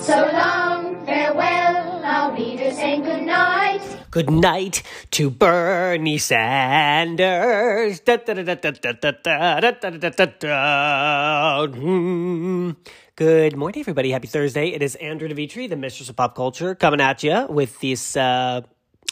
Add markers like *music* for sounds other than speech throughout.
So long, farewell, our readers, and good night. Good night to Bernie Sanders. Good morning, everybody. Happy Thursday. It is Andrew DeVitri, the mistress of pop culture, coming at you with this. Uh,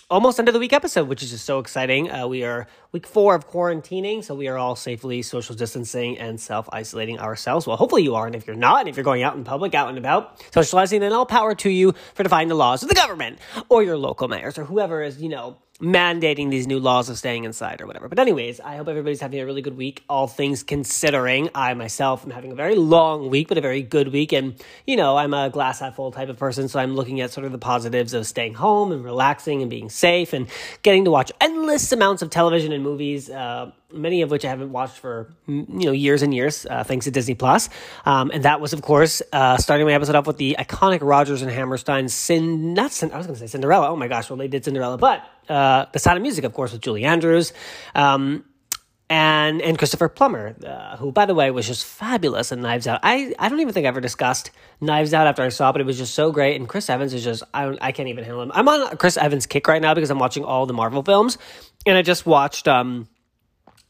almost end of the week episode, which is just so exciting. Uh, we are week four of quarantining, so we are all safely social distancing and self isolating ourselves. Well, hopefully you are, and if you're not, and if you're going out in public, out and about, socializing, then all power to you for defying the laws of the government or your local mayors or whoever is, you know, mandating these new laws of staying inside or whatever. But anyways, I hope everybody's having a really good week. All things considering, I myself am having a very long week, but a very good week. And you know, I'm a glass half full type of person, so I'm looking at sort of the positives of staying home and relaxing and being safe and getting to watch endless amounts of television and movies. Uh, many of which I haven't watched for you know years and years, uh, thanks to Disney Plus. Um, and that was, of course, uh, starting my episode off with the iconic Rodgers and Hammerstein Sin. Not Sin, I was going to say Cinderella. Oh my gosh, well they did Cinderella, but uh, the Sound of Music, of course, with Julie Andrews. Um, and and Christopher Plummer, uh, who by the way was just fabulous in Knives Out. I, I don't even think I ever discussed Knives Out after I saw it, but it was just so great. And Chris Evans is just I I can't even handle him. I'm on Chris Evans kick right now because I'm watching all the Marvel films, and I just watched um,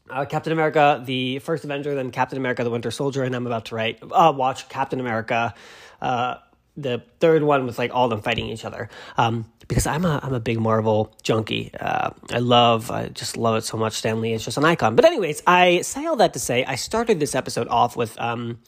uh, Captain America, the first Avenger, then Captain America, the Winter Soldier, and I'm about to write uh, watch Captain America, uh, the third one with like all them fighting each other. Um, because I'm a I'm a big Marvel junkie. Uh, I love I just love it so much. Stan Lee is just an icon. But anyways, I say all that to say I started this episode off with. Um,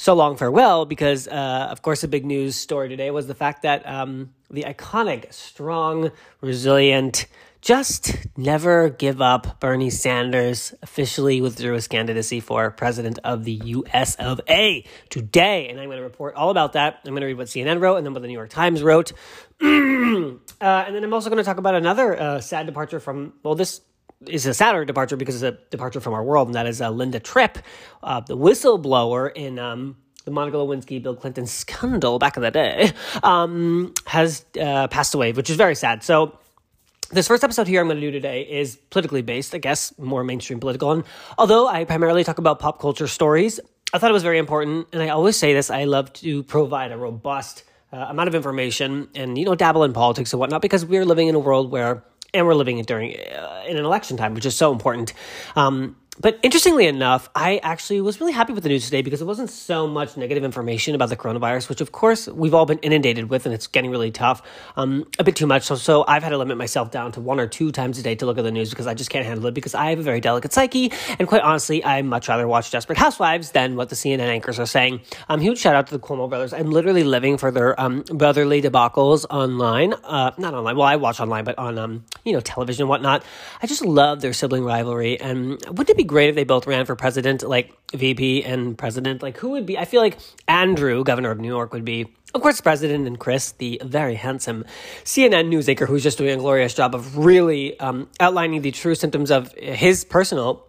so long farewell because uh, of course the big news story today was the fact that um, the iconic strong resilient just never give up. Bernie Sanders officially withdrew his candidacy for president of the US of A today. And I'm going to report all about that. I'm going to read what CNN wrote and then what the New York Times wrote. *clears throat* uh, and then I'm also going to talk about another uh, sad departure from, well, this is a sadder departure because it's a departure from our world, and that is uh, Linda Tripp, uh, the whistleblower in um, the Monica Lewinsky Bill Clinton scandal back in the day, um, has uh, passed away, which is very sad. So this first episode here I'm going to do today is politically based, I guess, more mainstream political. And although I primarily talk about pop culture stories, I thought it was very important. And I always say this I love to provide a robust uh, amount of information and, you know, dabble in politics and whatnot because we're living in a world where, and we're living it during uh, in an election time, which is so important. Um, but interestingly enough, I actually was really happy with the news today because it wasn't so much negative information about the coronavirus, which of course we've all been inundated with, and it's getting really tough, um, a bit too much. So, so I've had to limit myself down to one or two times a day to look at the news because I just can't handle it because I have a very delicate psyche, and quite honestly, I much rather watch Desperate Housewives than what the CNN anchors are saying. Um, huge shout out to the Cuomo brothers. I'm literally living for their um, brotherly debacles online, uh, not online. Well, I watch online, but on um, you know television and whatnot. I just love their sibling rivalry, and wouldn't it be great if they both ran for president, like VP and president? Like, who would be? I feel like Andrew, governor of New York, would be, of course, president, and Chris, the very handsome CNN news anchor, who's just doing a glorious job of really um, outlining the true symptoms of his personal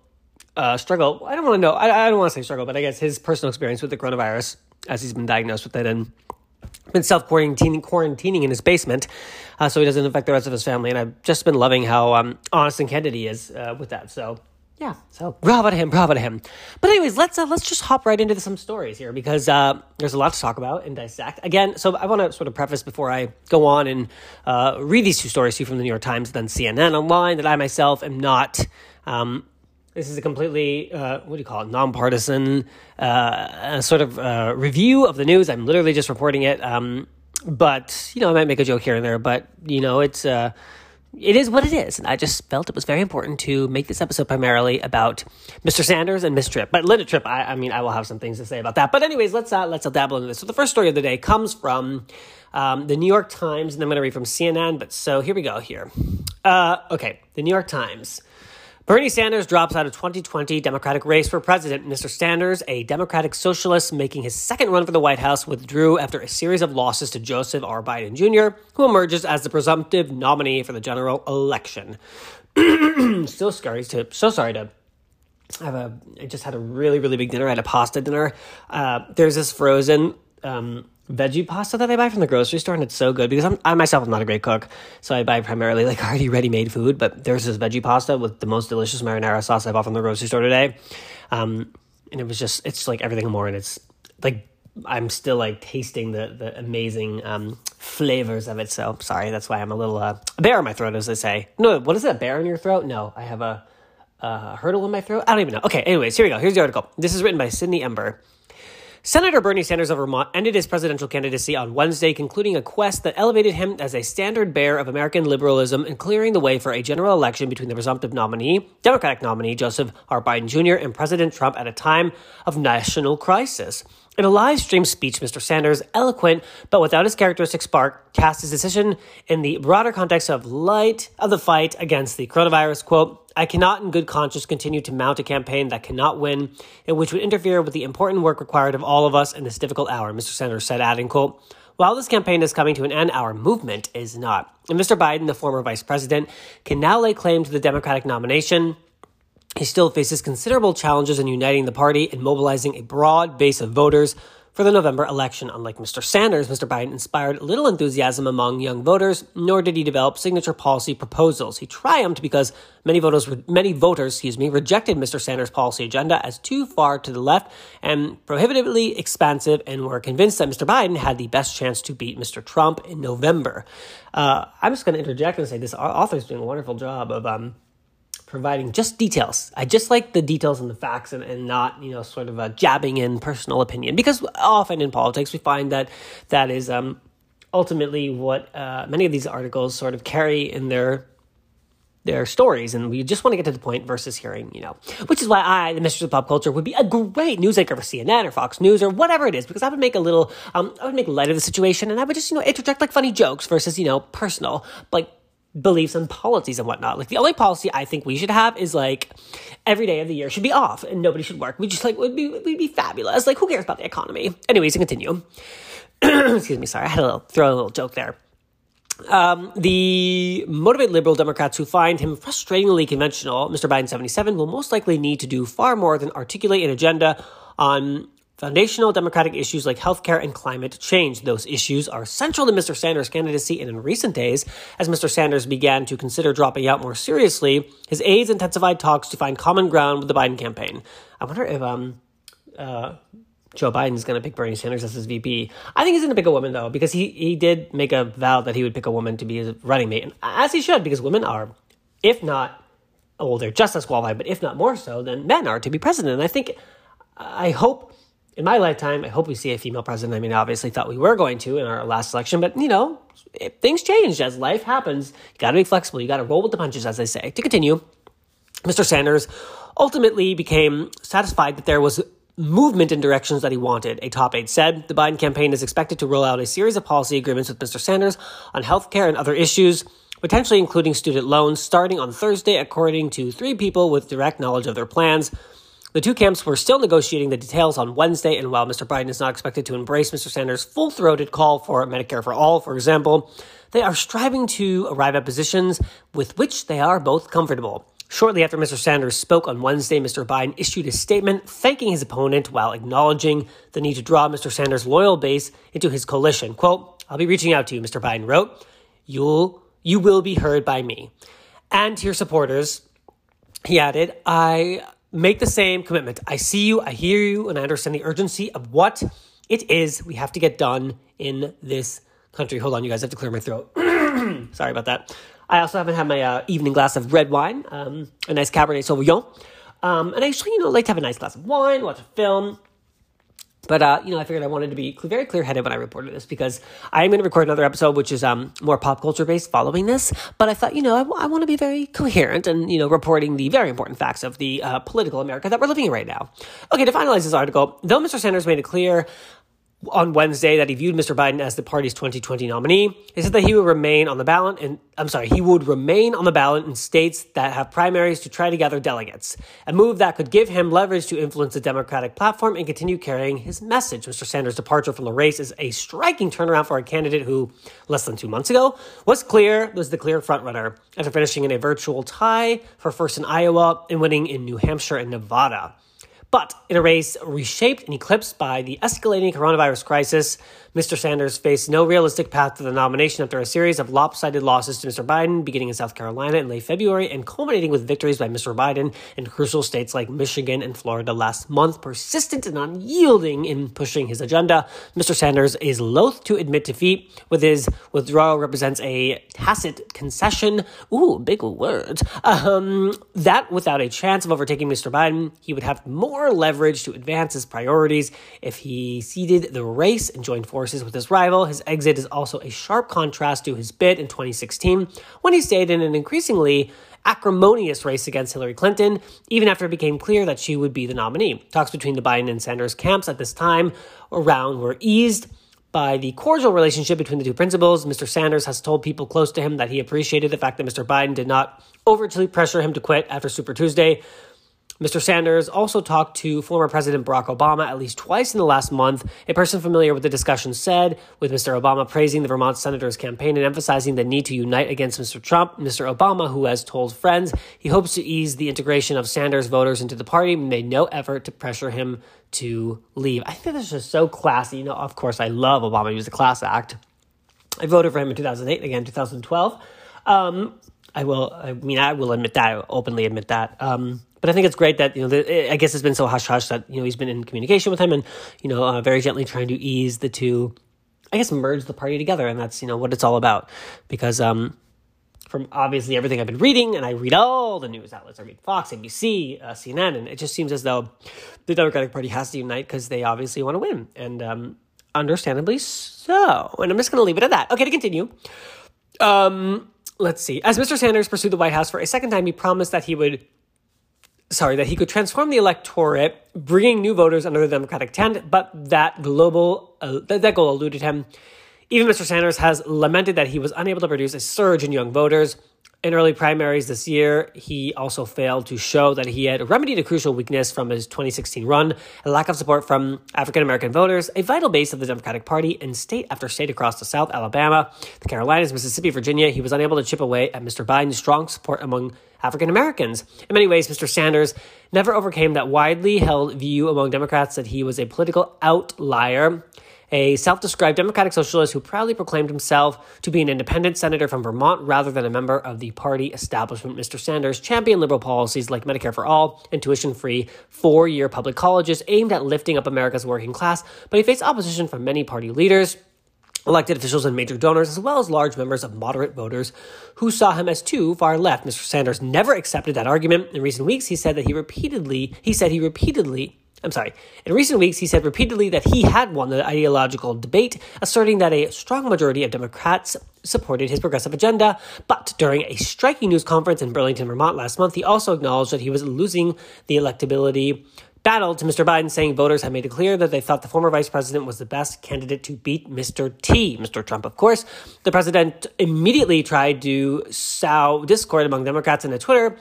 uh, struggle. I don't want to know. I, I don't want to say struggle, but I guess his personal experience with the coronavirus as he's been diagnosed with it and been self quarantining quarantining in his basement, uh, so he doesn't affect the rest of his family. And I've just been loving how um, honest and candid he is uh, with that. So yeah, so bravo to him, bravo to him. But anyways, let's uh, let's just hop right into some stories here because uh, there's a lot to talk about and dissect. Again, so I want to sort of preface before I go on and uh, read these two stories to you from the New York Times, then CNN online that I myself am not. Um, this is a completely uh, what do you call it, nonpartisan uh, sort of uh, review of the news. I'm literally just reporting it. Um, but you know, I might make a joke here and there, but you know, it's it is what it is. And I just felt it was very important to make this episode primarily about Mr. Sanders and Miss Tripp. But Linda Tripp, I, I mean, I will have some things to say about that. But anyways, let's uh, let's dabble into this. So the first story of the day comes from um, the New York Times, and I'm going to read from CNN. But so here we go. Here, uh, okay, the New York Times. Bernie Sanders drops out of 2020 Democratic race for president. Mr. Sanders, a Democratic socialist making his second run for the White House, withdrew after a series of losses to Joseph R. Biden Jr., who emerges as the presumptive nominee for the general election. *clears throat* Still scary to so sorry to have a I just had a really really big dinner. I had a pasta dinner. Uh, there's this frozen um, veggie pasta that I buy from the grocery store, and it's so good because I'm, I myself am not a great cook, so I buy primarily like *laughs* already ready made food. But there's this veggie pasta with the most delicious marinara sauce I bought from the grocery store today, um, and it was just it's like everything more, and it's like I'm still like tasting the the amazing um, flavors of it. So sorry, that's why I'm a little uh, a bear in my throat, as they say. No, what is that? Bear in your throat? No, I have a, a hurdle in my throat. I don't even know. Okay, anyways, here we go. Here's the article. This is written by Sydney Ember. Senator Bernie Sanders of Vermont ended his presidential candidacy on Wednesday, concluding a quest that elevated him as a standard bearer of American liberalism and clearing the way for a general election between the presumptive nominee, Democratic nominee Joseph R. Biden Jr., and President Trump at a time of national crisis. In a live stream speech, Mr. Sanders, eloquent but without his characteristic spark, cast his decision in the broader context of light of the fight against the coronavirus. Quote, I cannot in good conscience continue to mount a campaign that cannot win and which would interfere with the important work required of all of us in this difficult hour, Mr. Sanders said, adding, quote, while this campaign is coming to an end, our movement is not. And Mr. Biden, the former vice president, can now lay claim to the Democratic nomination he still faces considerable challenges in uniting the party and mobilizing a broad base of voters for the November election. Unlike Mr. Sanders, Mr. Biden inspired little enthusiasm among young voters, nor did he develop signature policy proposals. He triumphed because many voters, many voters, excuse me, rejected Mr. Sanders' policy agenda as too far to the left and prohibitively expansive, and were convinced that Mr. Biden had the best chance to beat Mr. Trump in November. Uh, I'm just going to interject and say this author is doing a wonderful job of um, providing just details. I just like the details and the facts and, and not, you know, sort of a jabbing in personal opinion because often in politics we find that that is um, ultimately what uh, many of these articles sort of carry in their their stories and we just want to get to the point versus hearing, you know, which is why I, the Mistress of Pop Culture, would be a great news anchor for CNN or Fox News or whatever it is, because I would make a little, um, I would make light of the situation and I would just, you know, interject like funny jokes versus, you know, personal, like beliefs and policies and whatnot. Like the only policy I think we should have is like every day of the year should be off and nobody should work. We just like would be we'd be fabulous. Like who cares about the economy? Anyways, to continue. *clears throat* Excuse me, sorry, I had a little throw a little joke there. Um, the motivated liberal Democrats who find him frustratingly conventional, Mr. Biden 77, will most likely need to do far more than articulate an agenda on Foundational Democratic issues like healthcare and climate change. Those issues are central to Mr. Sanders' candidacy, and in recent days, as Mr. Sanders began to consider dropping out more seriously, his aides intensified talks to find common ground with the Biden campaign. I wonder if um, uh, Joe Biden is going to pick Bernie Sanders as his VP. I think he's going to pick a woman though, because he he did make a vow that he would pick a woman to be his running mate, and as he should, because women are, if not, well, they're just as qualified, but if not more so than men are to be president. And I think, I hope in my lifetime, I hope we see a female president. I mean, obviously thought we were going to in our last election, but you know, things change as life happens. You got to be flexible. You got to roll with the punches, as they say. To continue, Mr. Sanders ultimately became satisfied that there was movement in directions that he wanted. A top aide said the Biden campaign is expected to roll out a series of policy agreements with Mr. Sanders on health care and other issues, potentially including student loans, starting on Thursday, according to three people with direct knowledge of their plans. The two camps were still negotiating the details on Wednesday, and while Mr. Biden is not expected to embrace Mr. Sanders' full throated call for Medicare for all, for example, they are striving to arrive at positions with which they are both comfortable. Shortly after Mr. Sanders spoke on Wednesday, Mr. Biden issued a statement thanking his opponent while acknowledging the need to draw Mr. Sanders' loyal base into his coalition. Quote, I'll be reaching out to you, Mr. Biden wrote. You'll, you will be heard by me. And to your supporters, he added, I make the same commitment. I see you, I hear you, and I understand the urgency of what it is we have to get done in this country. Hold on, you guys I have to clear my throat. *clears throat* Sorry about that. I also haven't had my uh, evening glass of red wine, um, a nice Cabernet Sauvignon. Um, and I actually, you know, like to have a nice glass of wine, watch a film, but uh, you know, I figured I wanted to be very clear headed when I reported this because I am going to record another episode, which is um, more pop culture based following this. But I thought, you know, I, w- I want to be very coherent and you know, reporting the very important facts of the uh, political America that we're living in right now. Okay, to finalize this article, though Mr. Sanders made it clear on Wednesday that he viewed Mr. Biden as the party's 2020 nominee. He said that he would remain on the ballot and I'm sorry, he would remain on the ballot in states that have primaries to try to gather delegates. A move that could give him leverage to influence the Democratic platform and continue carrying his message. Mr. Sanders' departure from the race is a striking turnaround for a candidate who, less than two months ago, was clear was the clear frontrunner after finishing in a virtual tie for first in Iowa and winning in New Hampshire and Nevada. But in a race reshaped and eclipsed by the escalating coronavirus crisis, Mr. Sanders faced no realistic path to the nomination after a series of lopsided losses to Mr. Biden, beginning in South Carolina in late February and culminating with victories by Mr. Biden in crucial states like Michigan and Florida last month. Persistent and unyielding in pushing his agenda, Mr. Sanders is loath to admit defeat, with his withdrawal represents a tacit concession. Ooh, big words. Um, that without a chance of overtaking Mr. Biden, he would have more leverage to advance his priorities if he ceded the race and joined forces with his rival. His exit is also a sharp contrast to his bid in 2016 when he stayed in an increasingly acrimonious race against Hillary Clinton, even after it became clear that she would be the nominee. Talks between the Biden and Sanders camps at this time around were eased by the cordial relationship between the two principals. Mr. Sanders has told people close to him that he appreciated the fact that Mr. Biden did not overtly pressure him to quit after Super Tuesday. Mr. Sanders also talked to former President Barack Obama at least twice in the last month. A person familiar with the discussion said, with Mr. Obama praising the Vermont senator's campaign and emphasizing the need to unite against Mr. Trump, Mr. Obama, who has told friends he hopes to ease the integration of Sanders voters into the party, made no effort to pressure him to leave. I think this is just so classy. You know, of course, I love Obama. He was a class act. I voted for him in 2008, again, 2012. Um, I will, I mean, I will admit that, I openly admit that. Um, but I think it's great that you know the, I guess it's been so hush hush that you know he's been in communication with him and you know uh, very gently trying to ease the two, I guess merge the party together. And that's you know what it's all about. Because um from obviously everything I've been reading and I read all the news outlets. I read Fox ABC uh, CNN and it just seems as though the Democratic Party has to unite because they obviously want to win. And um understandably so. And I'm just going to leave it at that. Okay to continue. Um let's see. As Mr. Sanders pursued the White House for a second time he promised that he would sorry, that he could transform the electorate, bringing new voters under the Democratic tent, but that global uh, that, that goal eluded him. Even Mr. Sanders has lamented that he was unable to produce a surge in young voters. In early primaries this year, he also failed to show that he had remedied a crucial weakness from his 2016 run, a lack of support from African American voters, a vital base of the Democratic Party in state after state across the South, Alabama, the Carolinas, Mississippi, Virginia. He was unable to chip away at Mr. Biden's strong support among African Americans. In many ways, Mr. Sanders never overcame that widely held view among Democrats that he was a political outlier a self described Democratic socialist who proudly proclaimed himself to be an independent senator from Vermont rather than a member of the party establishment. Mr. Sanders championed liberal policies like Medicare for All and tuition free four year public colleges aimed at lifting up America's working class, but he faced opposition from many party leaders elected officials and major donors, as well as large members of moderate voters who saw him as too far left. Mr. Sanders never accepted that argument. In recent weeks, he said that he repeatedly, he said he repeatedly I'm sorry. In recent weeks, he said repeatedly that he had won the ideological debate, asserting that a strong majority of Democrats supported his progressive agenda. But during a striking news conference in Burlington, Vermont last month, he also acknowledged that he was losing the electability battle to Mr. Biden, saying voters had made it clear that they thought the former vice president was the best candidate to beat Mr. T, Mr. Trump, of course. The president immediately tried to sow discord among Democrats in a Twitter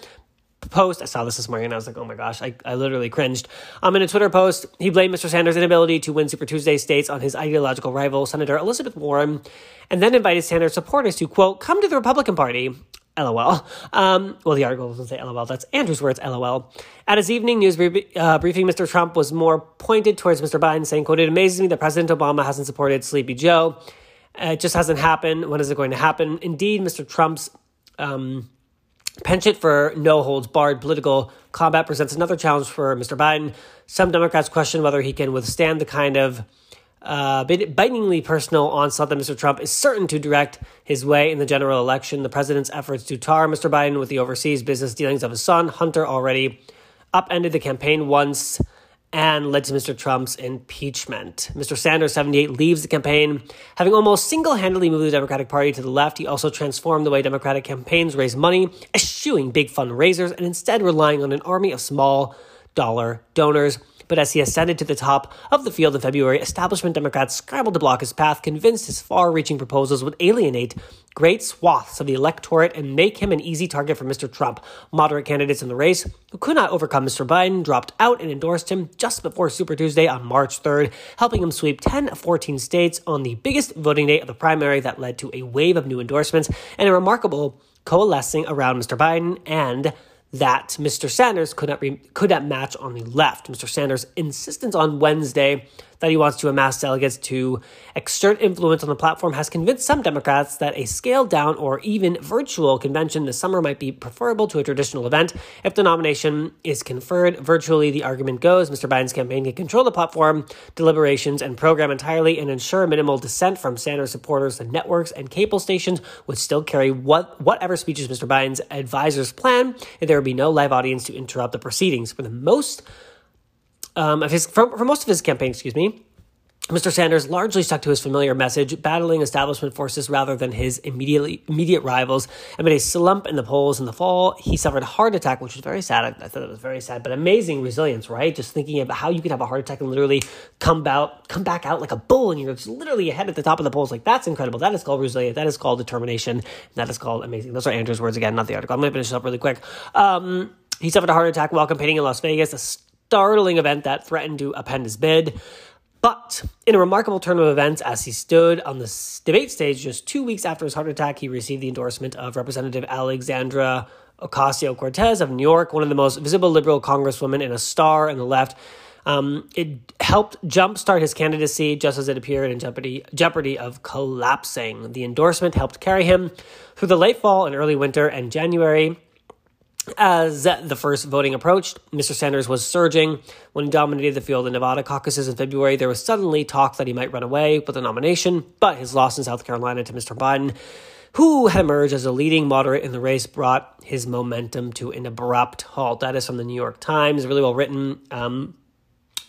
post. I saw this this morning and I was like, oh my gosh, I, I literally cringed. Um, in a Twitter post, he blamed Mr. Sanders' inability to win Super Tuesday states on his ideological rival, Senator Elizabeth Warren, and then invited Sanders supporters to, quote, come to the Republican Party. LOL. Um, well, the article doesn't say LOL. That's Andrew's words, LOL. At his evening news uh, briefing, Mr. Trump was more pointed towards Mr. Biden, saying, quote, it amazes me that President Obama hasn't supported Sleepy Joe. It just hasn't happened. When is it going to happen? Indeed, Mr. Trump's um, penchant for no holds barred political combat presents another challenge for Mr. Biden. Some Democrats question whether he can withstand the kind of uh, bitingly personal onslaught that Mr. Trump is certain to direct his way in the general election. The president's efforts to tar Mr. Biden with the overseas business dealings of his son, Hunter, already upended the campaign once and led to Mr. Trump's impeachment. Mr. Sanders, 78, leaves the campaign, having almost single handedly moved the Democratic Party to the left. He also transformed the way Democratic campaigns raise money, eschewing big fundraisers and instead relying on an army of small dollar donors. But as he ascended to the top of the field in February, establishment Democrats scrambled to block his path, convinced his far reaching proposals would alienate great swaths of the electorate and make him an easy target for Mr. Trump. Moderate candidates in the race who could not overcome Mr. Biden dropped out and endorsed him just before Super Tuesday on March 3rd, helping him sweep 10 of 14 states on the biggest voting day of the primary that led to a wave of new endorsements and a remarkable coalescing around Mr. Biden and that Mr. Sanders could not, re- could not match on the left. Mr. Sanders' insistence on Wednesday that he wants to amass delegates to exert influence on the platform has convinced some Democrats that a scaled down or even virtual convention this summer might be preferable to a traditional event. If the nomination is conferred virtually, the argument goes Mr. Biden's campaign can control the platform, deliberations, and program entirely and ensure minimal dissent from Sanders supporters. The networks and cable stations would still carry what whatever speeches Mr. Biden's advisors plan, and there would be no live audience to interrupt the proceedings. For the most um, of his for, for most of his campaign, excuse me, Mr. Sanders largely stuck to his familiar message, battling establishment forces rather than his immediately immediate rivals. Amid a slump in the polls in the fall, he suffered a heart attack, which was very sad. I, thought it was very sad, but amazing resilience, right? Just thinking about how you can have a heart attack and literally come out, come back out like a bull, and you're just literally ahead at the top of the polls. Like that's incredible. That is called resilience. That is called determination. That is called amazing. Those are Andrew's words again, not the article. I'm going to finish up really quick. Um, he suffered a heart attack while campaigning in Las Vegas startling event that threatened to append his bid. But in a remarkable turn of events, as he stood on the debate stage just two weeks after his heart attack, he received the endorsement of Representative Alexandra Ocasio Cortez of New York, one of the most visible liberal congresswomen and a star in the left. Um, it helped jumpstart his candidacy just as it appeared in jeopardy, jeopardy of collapsing. The endorsement helped carry him through the late fall and early winter and January as the first voting approached, Mr. Sanders was surging. When he dominated the field in Nevada caucuses in February, there was suddenly talk that he might run away with the nomination, but his loss in South Carolina to Mr. Biden, who had emerged as a leading moderate in the race, brought his momentum to an abrupt halt. That is from the New York Times, really well written. Um,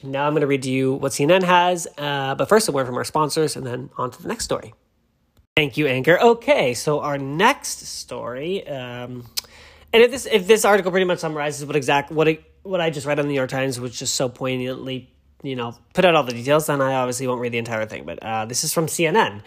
now I'm going to read to you what CNN has, uh, but first a word from our sponsors and then on to the next story. Thank you, Anchor. Okay, so our next story. Um, and if this if this article pretty much summarizes what exact what it, what I just read on the New York Times, which just so poignantly you know put out all the details, then I obviously won't read the entire thing. But uh, this is from CNN.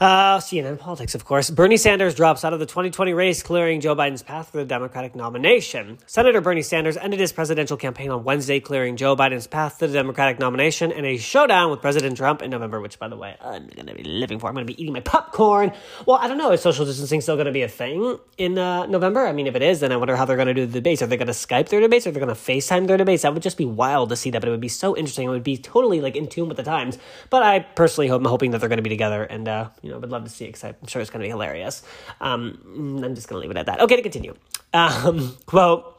Uh, CNN politics, of course. Bernie Sanders drops out of the 2020 race, clearing Joe Biden's path for the Democratic nomination. Senator Bernie Sanders ended his presidential campaign on Wednesday, clearing Joe Biden's path to the Democratic nomination in a showdown with President Trump in November, which, by the way, I'm going to be living for. I'm going to be eating my popcorn. Well, I don't know. Is social distancing still going to be a thing in uh, November? I mean, if it is, then I wonder how they're going to do the debates. Are they going to Skype their debates? Are they going to FaceTime their debates? That would just be wild to see that, but it would be so interesting. It would be totally like in tune with the times. But I personally hope, I'm hoping that they're going to be together and, uh, you know, would love to see it because I'm sure it's going to be hilarious. Um, I'm just going to leave it at that. Okay, to continue. Um, *laughs* quote.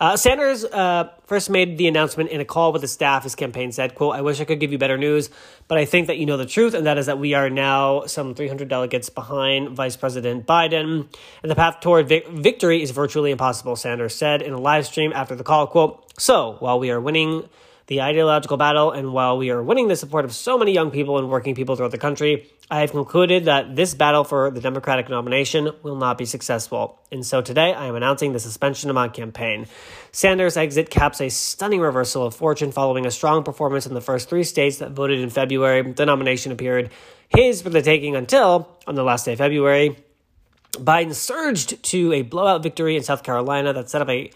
Uh, Sanders uh, first made the announcement in a call with the staff. His campaign said, quote, I wish I could give you better news, but I think that you know the truth, and that is that we are now some 300 delegates behind Vice President Biden, and the path toward vic- victory is virtually impossible, Sanders said in a live stream after the call, quote, So, while we are winning the ideological battle, and while we are winning the support of so many young people and working people throughout the country, I have concluded that this battle for the Democratic nomination will not be successful. And so today I am announcing the suspension of my campaign. Sanders' exit caps a stunning reversal of fortune following a strong performance in the first three states that voted in February. The nomination appeared his for the taking until, on the last day of February, Biden surged to a blowout victory in South Carolina that set up a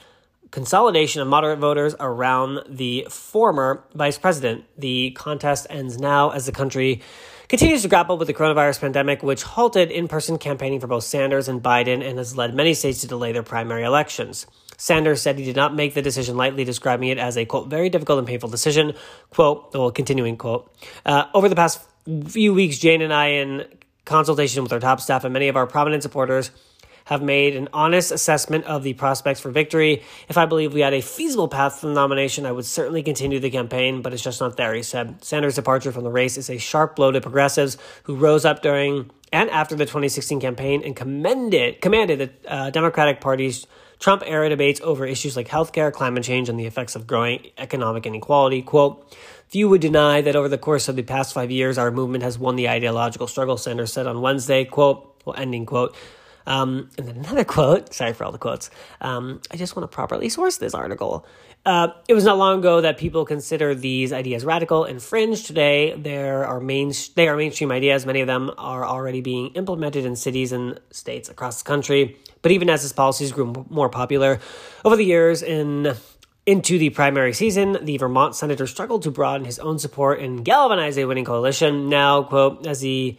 consolidation of moderate voters around the former vice president. The contest ends now as the country continues to grapple with the coronavirus pandemic, which halted in person campaigning for both Sanders and Biden and has led many states to delay their primary elections. Sanders said he did not make the decision lightly, describing it as a quote very difficult and painful decision. Quote, well, continuing quote, uh, over the past few weeks, Jane and I, in consultation with our top staff and many of our prominent supporters, have made an honest assessment of the prospects for victory. If I believe we had a feasible path to the nomination, I would certainly continue the campaign, but it's just not there, he said. Sanders' departure from the race is a sharp blow to progressives who rose up during and after the 2016 campaign and commended, commanded the uh, Democratic Party's Trump era debates over issues like healthcare, climate change, and the effects of growing economic inequality. Quote, Few would deny that over the course of the past five years, our movement has won the ideological struggle, Sanders said on Wednesday. Quote, well, ending quote. Um, and then another *laughs* quote, sorry for all the quotes. Um, I just want to properly source this article. Uh, it was not long ago that people considered these ideas radical and fringe. Today, there are main, they are mainstream ideas. Many of them are already being implemented in cities and states across the country. But even as his policies grew more popular over the years in into the primary season, the Vermont senator struggled to broaden his own support and galvanize a winning coalition. Now, quote, as the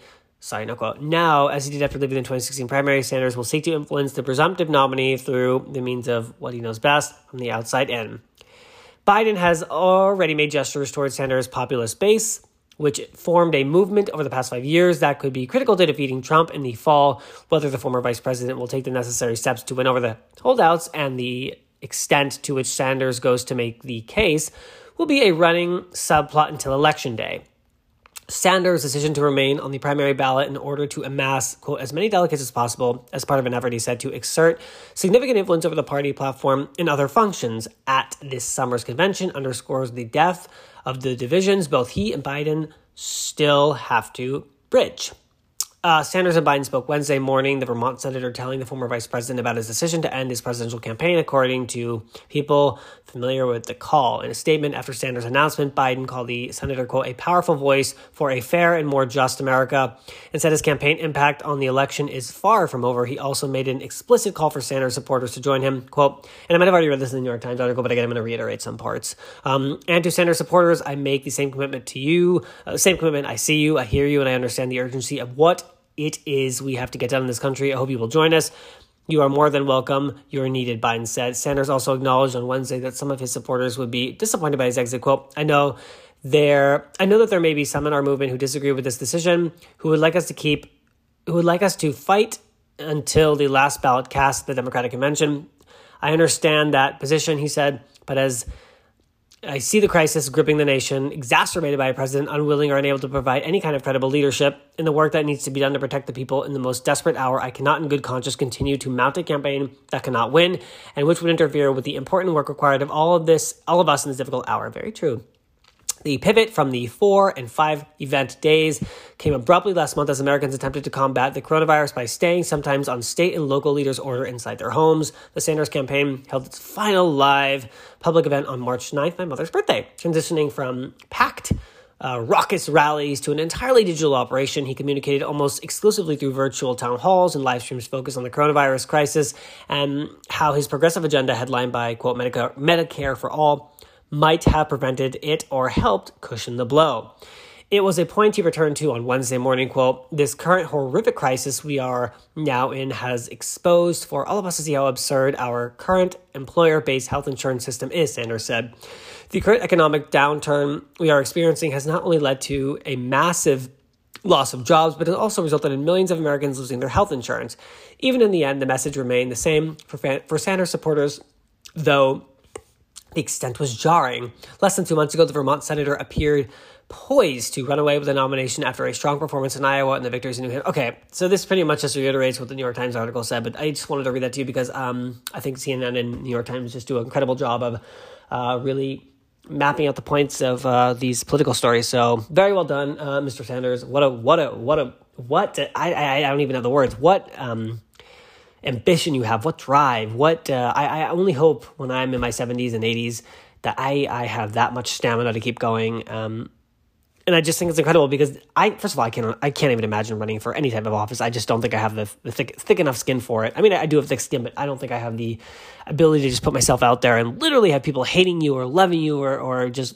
no quote. Now, as he did after leaving the 2016 primary, Sanders will seek to influence the presumptive nominee through the means of what he knows best from the outside in. Biden has already made gestures towards Sanders' populist base, which formed a movement over the past five years that could be critical to defeating Trump in the fall. Whether the former vice president will take the necessary steps to win over the holdouts and the extent to which Sanders goes to make the case will be a running subplot until Election Day. Sanders' decision to remain on the primary ballot in order to amass, quote, as many delegates as possible as part of an effort, he said, to exert significant influence over the party platform and other functions at this summer's convention underscores the depth of the divisions both he and Biden still have to bridge. Uh, Sanders and Biden spoke Wednesday morning, the Vermont senator telling the former vice president about his decision to end his presidential campaign, according to people familiar with the call. In a statement after Sanders' announcement, Biden called the senator, quote, a powerful voice for a fair and more just America, and said his campaign impact on the election is far from over. He also made an explicit call for Sanders supporters to join him, quote, and I might have already read this in the New York Times article, but again, I'm going to reiterate some parts. Um, and to Sanders supporters, I make the same commitment to you, uh, same commitment. I see you, I hear you, and I understand the urgency of what it is we have to get done in this country. I hope you will join us. You are more than welcome. You're needed, Biden said. Sanders also acknowledged on Wednesday that some of his supporters would be disappointed by his exit quote. I know there I know that there may be some in our movement who disagree with this decision, who would like us to keep who would like us to fight until the last ballot cast at the Democratic convention. I understand that position, he said, but as I see the crisis gripping the nation, exacerbated by a president unwilling or unable to provide any kind of credible leadership in the work that needs to be done to protect the people in the most desperate hour. I cannot, in good conscience, continue to mount a campaign that cannot win and which would interfere with the important work required of all of this, all of us in this difficult hour. Very true. The pivot from the four and five event days came abruptly last month as Americans attempted to combat the coronavirus by staying sometimes on state and local leaders' order inside their homes. The Sanders campaign held its final live public event on March 9th, my mother's birthday, transitioning from packed uh, raucous rallies to an entirely digital operation. He communicated almost exclusively through virtual town halls and live streams focused on the coronavirus crisis and how his progressive agenda, headlined by, quote, Medicare, Medicare for all, might have prevented it or helped cushion the blow. It was a point he returned to on Wednesday morning, quote, This current horrific crisis we are now in has exposed for all of us to see how absurd our current employer-based health insurance system is, Sanders said. The current economic downturn we are experiencing has not only led to a massive loss of jobs, but it also resulted in millions of Americans losing their health insurance. Even in the end, the message remained the same for, for Sanders supporters, though the extent was jarring. Less than two months ago, the Vermont senator appeared poised to run away with the nomination after a strong performance in Iowa and the victories in New Hampshire. Okay, so this pretty much just reiterates what the New York Times article said, but I just wanted to read that to you because um, I think CNN and New York Times just do an incredible job of uh, really mapping out the points of uh, these political stories. So very well done, uh, Mr. Sanders. What a what a what a what I, I I don't even have the words. What um ambition you have, what drive, what uh, I, I only hope when I'm in my 70s and 80s that I, I have that much stamina to keep going. Um, and I just think it's incredible because I, first of all, I can't, I can't even imagine running for any type of office. I just don't think I have the, the thick, thick enough skin for it. I mean, I, I do have thick skin, but I don't think I have the ability to just put myself out there and literally have people hating you or loving you or, or just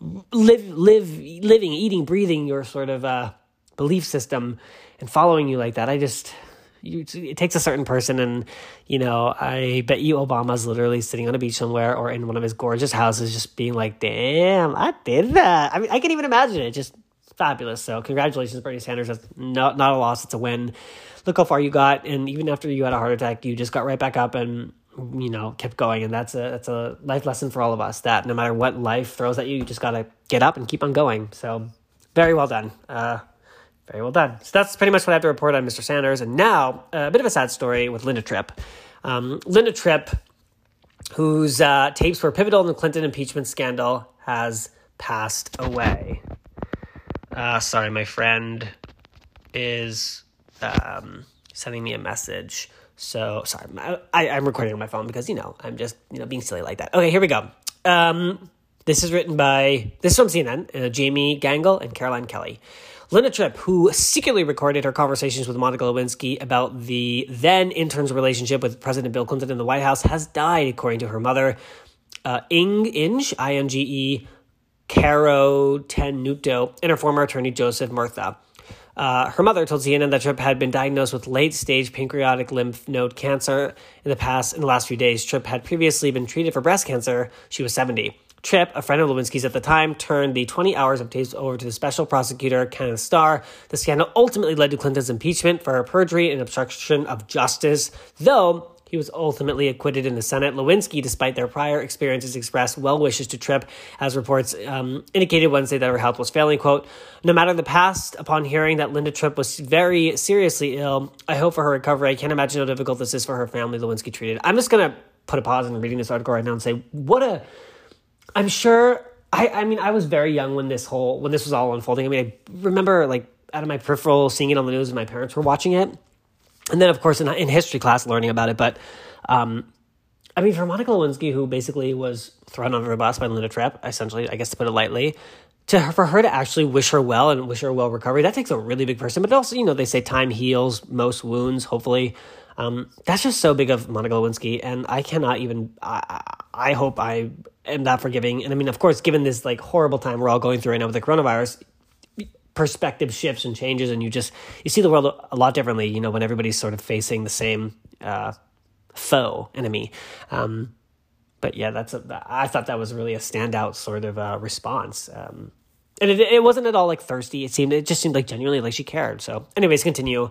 live, live, living, eating, breathing your sort of uh, belief system and following you like that. I just, you, it takes a certain person and you know i bet you obama's literally sitting on a beach somewhere or in one of his gorgeous houses just being like damn i did that. I mean i can even imagine it. Just fabulous. So congratulations bernie sanders. That's not, not a loss. It's a win. Look how far you got. And even after you had a heart attack you just got right back up and you know kept going. And that's a that's a life lesson for all of us that no matter what life throws at you you just got to get up and keep on going. So very well done. Uh very well done. So that's pretty much what I have to report on Mr. Sanders. And now, uh, a bit of a sad story with Linda Tripp. Um, Linda Tripp, whose uh, tapes were pivotal in the Clinton impeachment scandal, has passed away. Uh, sorry, my friend is um, sending me a message. So sorry, I, am recording on my phone because you know I'm just you know being silly like that. Okay, here we go. Um, this is written by this is from CNN, uh, Jamie Gangel and Caroline Kelly. Linda Tripp, who secretly recorded her conversations with Monica Lewinsky about the then intern's relationship with President Bill Clinton in the White House, has died, according to her mother, uh, Ing Inge, I N G E, Carotenuto, and her former attorney Joseph Murtha. Uh, her mother told CNN that Tripp had been diagnosed with late stage pancreatic lymph node cancer in the past. In the last few days, Tripp had previously been treated for breast cancer. She was 70. Tripp, a friend of Lewinsky's at the time, turned the 20 hours of tapes over to the special prosecutor, Kenneth Starr. The scandal ultimately led to Clinton's impeachment for perjury and obstruction of justice, though he was ultimately acquitted in the Senate. Lewinsky, despite their prior experiences, expressed well wishes to Tripp, as reports um, indicated Wednesday that her health was failing. Quote, no matter the past, upon hearing that Linda Tripp was very seriously ill, I hope for her recovery. I can't imagine how difficult this is for her family, Lewinsky treated. I'm just going to put a pause in reading this article right now and say, what a I'm sure. I, I mean, I was very young when this whole when this was all unfolding. I mean, I remember like out of my peripheral seeing it on the news, and my parents were watching it, and then of course in, in history class learning about it. But um, I mean, for Monica Lewinsky, who basically was thrown under the bus by Linda Tripp, essentially, I guess to put it lightly, to her, for her to actually wish her well and wish her well recovery, that takes a really big person. But also, you know, they say time heals most wounds. Hopefully, um, that's just so big of Monica Lewinsky, and I cannot even. I, I hope I am that forgiving. And I mean, of course, given this like horrible time we're all going through right now with the coronavirus, perspective shifts and changes, and you just you see the world a lot differently. You know, when everybody's sort of facing the same uh, foe enemy. Um, but yeah, that's a, I thought that was really a standout sort of uh, response. Um, and it, it wasn't at all like thirsty. It seemed it just seemed like genuinely like she cared. So, anyways, continue.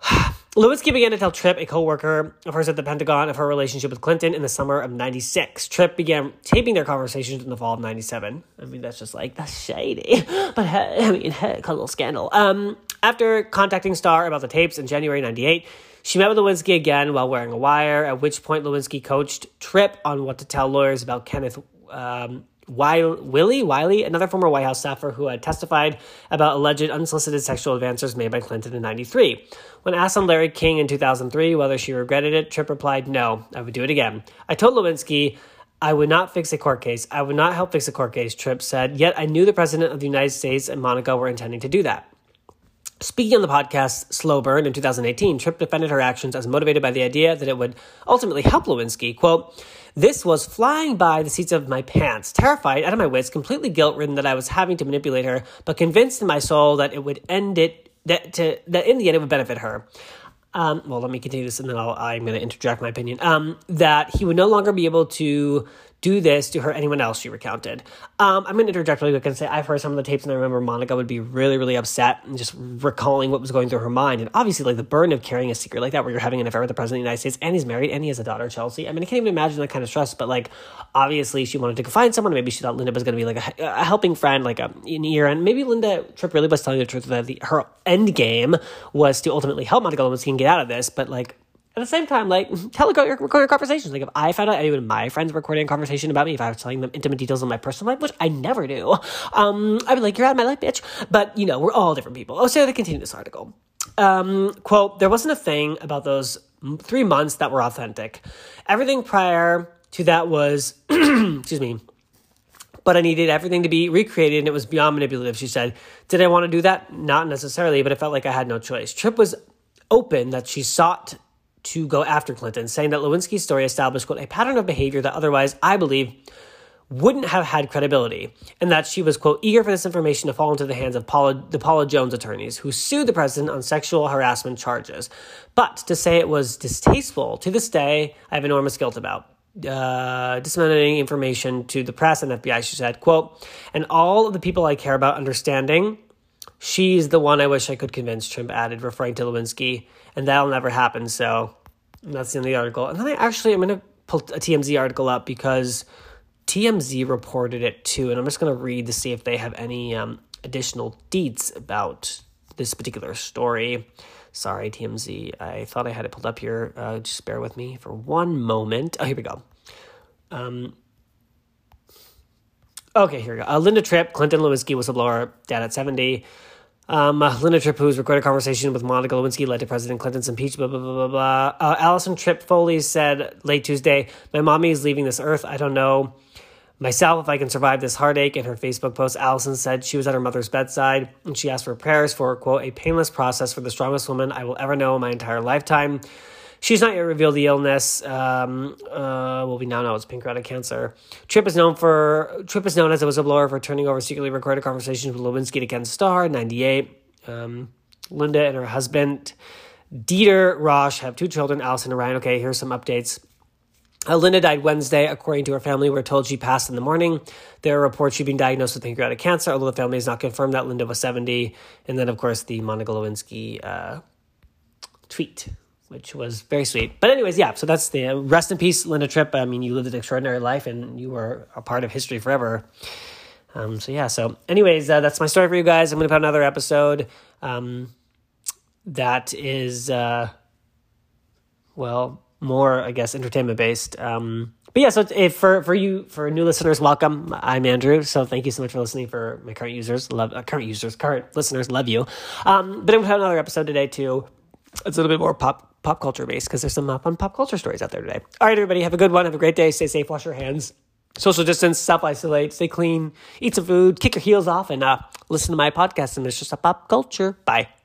*sighs* Lewinsky began to tell Tripp, a co-worker of hers at the Pentagon, of her relationship with Clinton in the summer of 96. Tripp began taping their conversations in the fall of 97. I mean, that's just like, that's shady. *laughs* But, I mean, heck, *laughs* a little scandal. Um, after contacting Starr about the tapes in January 98, she met with Lewinsky again while wearing a wire, at which point Lewinsky coached Tripp on what to tell lawyers about Kenneth um, Willie Wiley, another former White House staffer who had testified about alleged unsolicited sexual advances made by Clinton in 93. When asked on Larry King in 2003 whether she regretted it, Tripp replied, No, I would do it again. I told Lewinsky I would not fix a court case. I would not help fix a court case, Tripp said, yet I knew the President of the United States and Monica were intending to do that. Speaking on the podcast Slow Burn in 2018, Tripp defended her actions as motivated by the idea that it would ultimately help Lewinsky. Quote, This was flying by the seats of my pants, terrified, out of my wits, completely guilt ridden that I was having to manipulate her, but convinced in my soul that it would end it, that, to, that in the end it would benefit her. Um, well, let me continue this and then i am going to interject my opinion. Um, that he would no longer be able to do this to her anyone else, she recounted. Um, I'm going to interject really quick and say I've heard some of the tapes and I remember Monica would be really, really upset and just recalling what was going through her mind. And obviously, like the burden of carrying a secret like that where you're having an affair with the President of the United States and he's married and he has a daughter, Chelsea. I mean, I can't even imagine that kind of stress, but like obviously she wanted to find someone. Maybe she thought Linda was going to be like a, a, helping friend, like a, an ear. And maybe Linda Tripp really was telling the truth that the, her end game was to ultimately help Monica Lewinsky get out of this. But like, at the same time, like *laughs* tell your recording conversations. Like if I found out any of my friends recording a conversation about me, if I was telling them intimate details of my personal life, which I never do, um, I'd be like, "You're out of my life, bitch." But you know, we're all different people. Oh, so they continue this article. Um, quote: There wasn't a thing about those three months that were authentic. Everything prior to that was, *clears throat* excuse me, but I needed everything to be recreated and it was beyond manipulative, she said. Did I want to do that? Not necessarily, but it felt like I had no choice. Tripp was open that she sought to go after Clinton, saying that Lewinsky's story established, quote, a pattern of behavior that otherwise, I believe, wouldn't have had credibility, and that she was, quote, eager for this information to fall into the hands of Paula, the Paula Jones attorneys, who sued the president on sexual harassment charges. But to say it was distasteful, to this day, I have enormous guilt about. Uh, disseminating information to the press and FBI, she said, quote, and all of the people I care about understanding, she's the one I wish I could convince, Trump added, referring to Lewinsky and that'll never happen. So that's the end of the article. And then I actually I'm to pull a TMZ article up because TMZ reported it too, and I'm just to read to see if they have any um, additional deets about this particular story. Sorry, TMZ. I thought I had it pulled up here. Uh, just bear with me for one moment. Oh, here we go. Um, okay, here we go. Uh, Linda Tripp, Clinton Lewinsky whistleblower, dead at 70. Um, uh, Linda Tripp, who's recorded conversation with Monica Lewinsky, led to President Clinton's impeachment, blah, blah, blah, blah. Uh, Allison Tripp Foley said late Tuesday, My mommy is leaving this earth. I don't know myself if I can survive this heartache. In her Facebook post, Allison said she was at her mother's bedside and she asked for prayers for, quote, a painless process for the strongest woman I will ever know in my entire lifetime. She's not yet revealed the illness. Um, uh, well, we now know it's pancreatic cancer. Tripp is known for Tripp is known as a whistleblower for turning over secretly recorded conversations with Lewinsky to Ken Starr, ninety eight. Um, Linda and her husband, Dieter Rausch, have two children, Allison and Ryan. Okay, here's some updates. Uh, Linda died Wednesday. According to her family, we're told she passed in the morning. There are reports she'd been diagnosed with pancreatic cancer, although the family has not confirmed that Linda was 70. And then, of course, the Monica Lewinsky uh, tweet, which was very sweet. But, anyways, yeah, so that's the rest in peace, Linda Tripp. I mean, you lived an extraordinary life and you were a part of history forever. Um, so, yeah, so, anyways, uh, that's my story for you guys. I'm to put another episode um, that is, uh, well, more, I guess, entertainment based. Um, but yeah, so if for for you for new listeners, welcome. I'm Andrew. So thank you so much for listening. For my current users, love uh, current users, current listeners, love you. Um, but I'm gonna have another episode today too. It's a little bit more pop pop culture based because there's some fun pop culture stories out there today. All right, everybody, have a good one. Have a great day. Stay safe. Wash your hands. Social distance. Self isolate. Stay clean. Eat some food. Kick your heels off, and uh, listen to my podcast. And it's just a pop culture. Bye.